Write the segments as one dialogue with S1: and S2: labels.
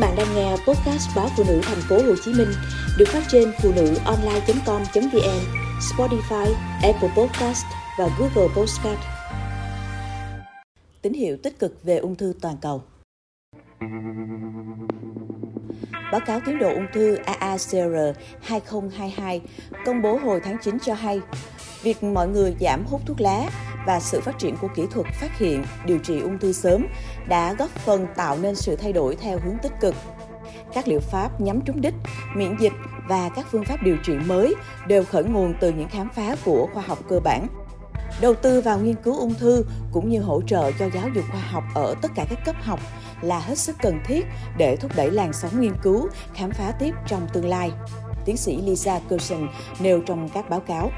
S1: bạn đang nghe podcast báo phụ nữ thành phố Hồ Chí Minh được phát trên phụ nữ online.com.vn, Spotify, Apple Podcast và Google Podcast. Tín hiệu tích cực về ung thư toàn cầu. Báo cáo tiến độ ung thư AACR 2022 công bố hồi tháng 9 cho hay, việc mọi người giảm hút thuốc lá và sự phát triển của kỹ thuật phát hiện, điều trị ung thư sớm đã góp phần tạo nên sự thay đổi theo hướng tích cực. Các liệu pháp nhắm trúng đích, miễn dịch và các phương pháp điều trị mới đều khởi nguồn từ những khám phá của khoa học cơ bản. Đầu tư vào nghiên cứu ung thư cũng như hỗ trợ cho giáo dục khoa học ở tất cả các cấp học là hết sức cần thiết để thúc đẩy làn sóng nghiên cứu, khám phá tiếp trong tương lai. Tiến sĩ Lisa Gerson nêu trong các báo cáo.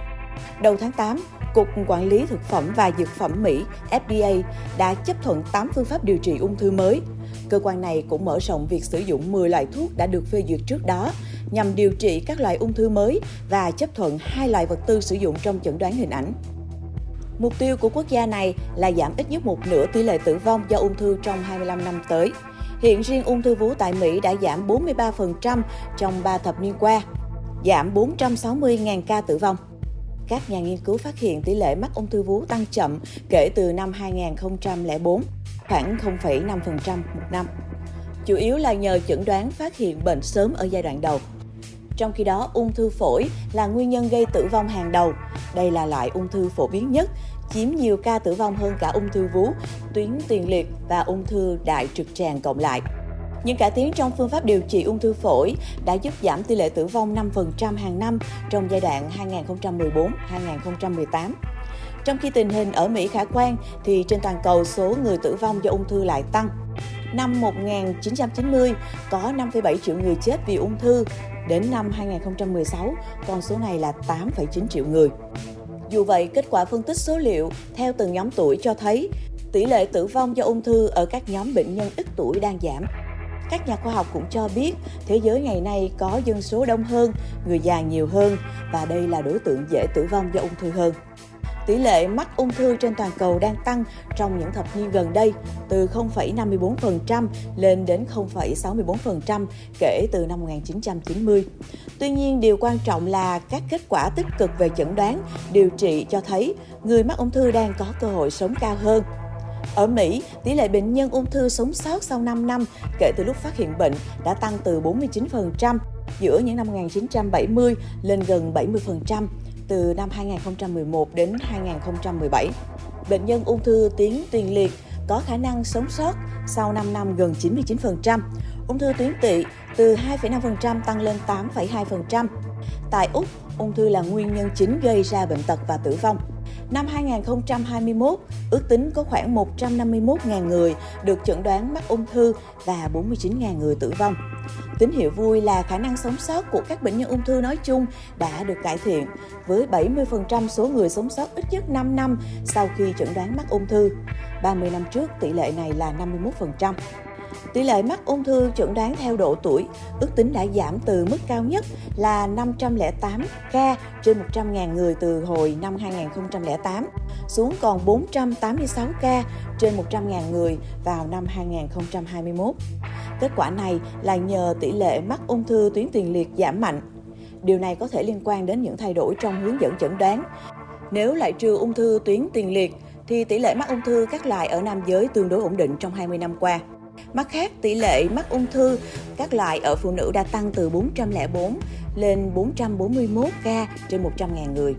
S1: Đầu tháng 8, Cục Quản lý Thực phẩm và Dược phẩm Mỹ FDA đã chấp thuận 8 phương pháp điều trị ung thư mới. Cơ quan này cũng mở rộng việc sử dụng 10 loại thuốc đã được phê duyệt trước đó nhằm điều trị các loại ung thư mới và chấp thuận hai loại vật tư sử dụng trong chẩn đoán hình ảnh. Mục tiêu của quốc gia này là giảm ít nhất một nửa tỷ lệ tử vong do ung thư trong 25 năm tới. Hiện riêng ung thư vú tại Mỹ đã giảm 43% trong 3 thập niên qua, giảm 460.000 ca tử vong các nhà nghiên cứu phát hiện tỷ lệ mắc ung thư vú tăng chậm kể từ năm 2004, khoảng 0,5% một năm. Chủ yếu là nhờ chẩn đoán phát hiện bệnh sớm ở giai đoạn đầu. Trong khi đó, ung thư phổi là nguyên nhân gây tử vong hàng đầu. Đây là loại ung thư phổ biến nhất, chiếm nhiều ca tử vong hơn cả ung thư vú, tuyến tiền liệt và ung thư đại trực tràng cộng lại. Những cải tiến trong phương pháp điều trị ung thư phổi đã giúp giảm tỷ lệ tử vong 5% hàng năm trong giai đoạn 2014-2018. Trong khi tình hình ở Mỹ khả quan, thì trên toàn cầu số người tử vong do ung thư lại tăng. Năm 1990 có 5,7 triệu người chết vì ung thư, đến năm 2016 con số này là 8,9 triệu người. Dù vậy, kết quả phân tích số liệu theo từng nhóm tuổi cho thấy tỷ lệ tử vong do ung thư ở các nhóm bệnh nhân ít tuổi đang giảm. Các nhà khoa học cũng cho biết thế giới ngày nay có dân số đông hơn, người già nhiều hơn và đây là đối tượng dễ tử vong do ung thư hơn. Tỷ lệ mắc ung thư trên toàn cầu đang tăng trong những thập niên gần đây, từ 0,54% lên đến 0,64% kể từ năm 1990. Tuy nhiên, điều quan trọng là các kết quả tích cực về chẩn đoán, điều trị cho thấy người mắc ung thư đang có cơ hội sống cao hơn ở Mỹ, tỷ lệ bệnh nhân ung thư sống sót sau 5 năm kể từ lúc phát hiện bệnh đã tăng từ 49% giữa những năm 1970 lên gần 70% từ năm 2011 đến 2017. Bệnh nhân ung thư tuyến tiền liệt có khả năng sống sót sau 5 năm gần 99%. Ung thư tuyến tỵ từ 2,5% tăng lên 8,2%. Tại Úc, ung thư là nguyên nhân chính gây ra bệnh tật và tử vong. Năm 2021, ước tính có khoảng 151.000 người được chẩn đoán mắc ung thư và 49.000 người tử vong. Tín hiệu vui là khả năng sống sót của các bệnh nhân ung thư nói chung đã được cải thiện, với 70% số người sống sót ít nhất 5 năm sau khi chẩn đoán mắc ung thư. 30 năm trước, tỷ lệ này là 51%. Tỷ lệ mắc ung thư chẩn đoán theo độ tuổi ước tính đã giảm từ mức cao nhất là 508 ca trên 100.000 người từ hồi năm 2008 xuống còn 486 ca trên 100.000 người vào năm 2021. Kết quả này là nhờ tỷ lệ mắc ung thư tuyến tiền liệt giảm mạnh. Điều này có thể liên quan đến những thay đổi trong hướng dẫn chẩn đoán. Nếu lại trừ ung thư tuyến tiền liệt, thì tỷ lệ mắc ung thư các loại ở nam giới tương đối ổn định trong 20 năm qua. Mặt khác, tỷ lệ mắc ung thư các loại ở phụ nữ đã tăng từ 404 lên 441 ca trên 100.000 người.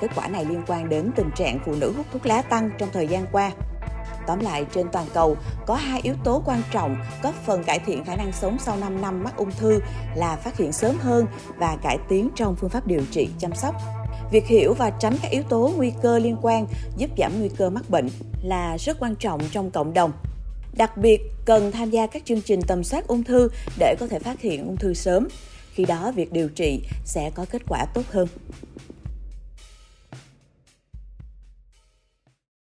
S1: Kết quả này liên quan đến tình trạng phụ nữ hút thuốc lá tăng trong thời gian qua. Tóm lại, trên toàn cầu có hai yếu tố quan trọng góp phần cải thiện khả năng sống sau 5 năm mắc ung thư là phát hiện sớm hơn và cải tiến trong phương pháp điều trị chăm sóc. Việc hiểu và tránh các yếu tố nguy cơ liên quan giúp giảm nguy cơ mắc bệnh là rất quan trọng trong cộng đồng Đặc biệt, cần tham gia các chương trình tầm soát ung thư để có thể phát hiện ung thư sớm. Khi đó, việc điều trị sẽ có kết quả tốt hơn.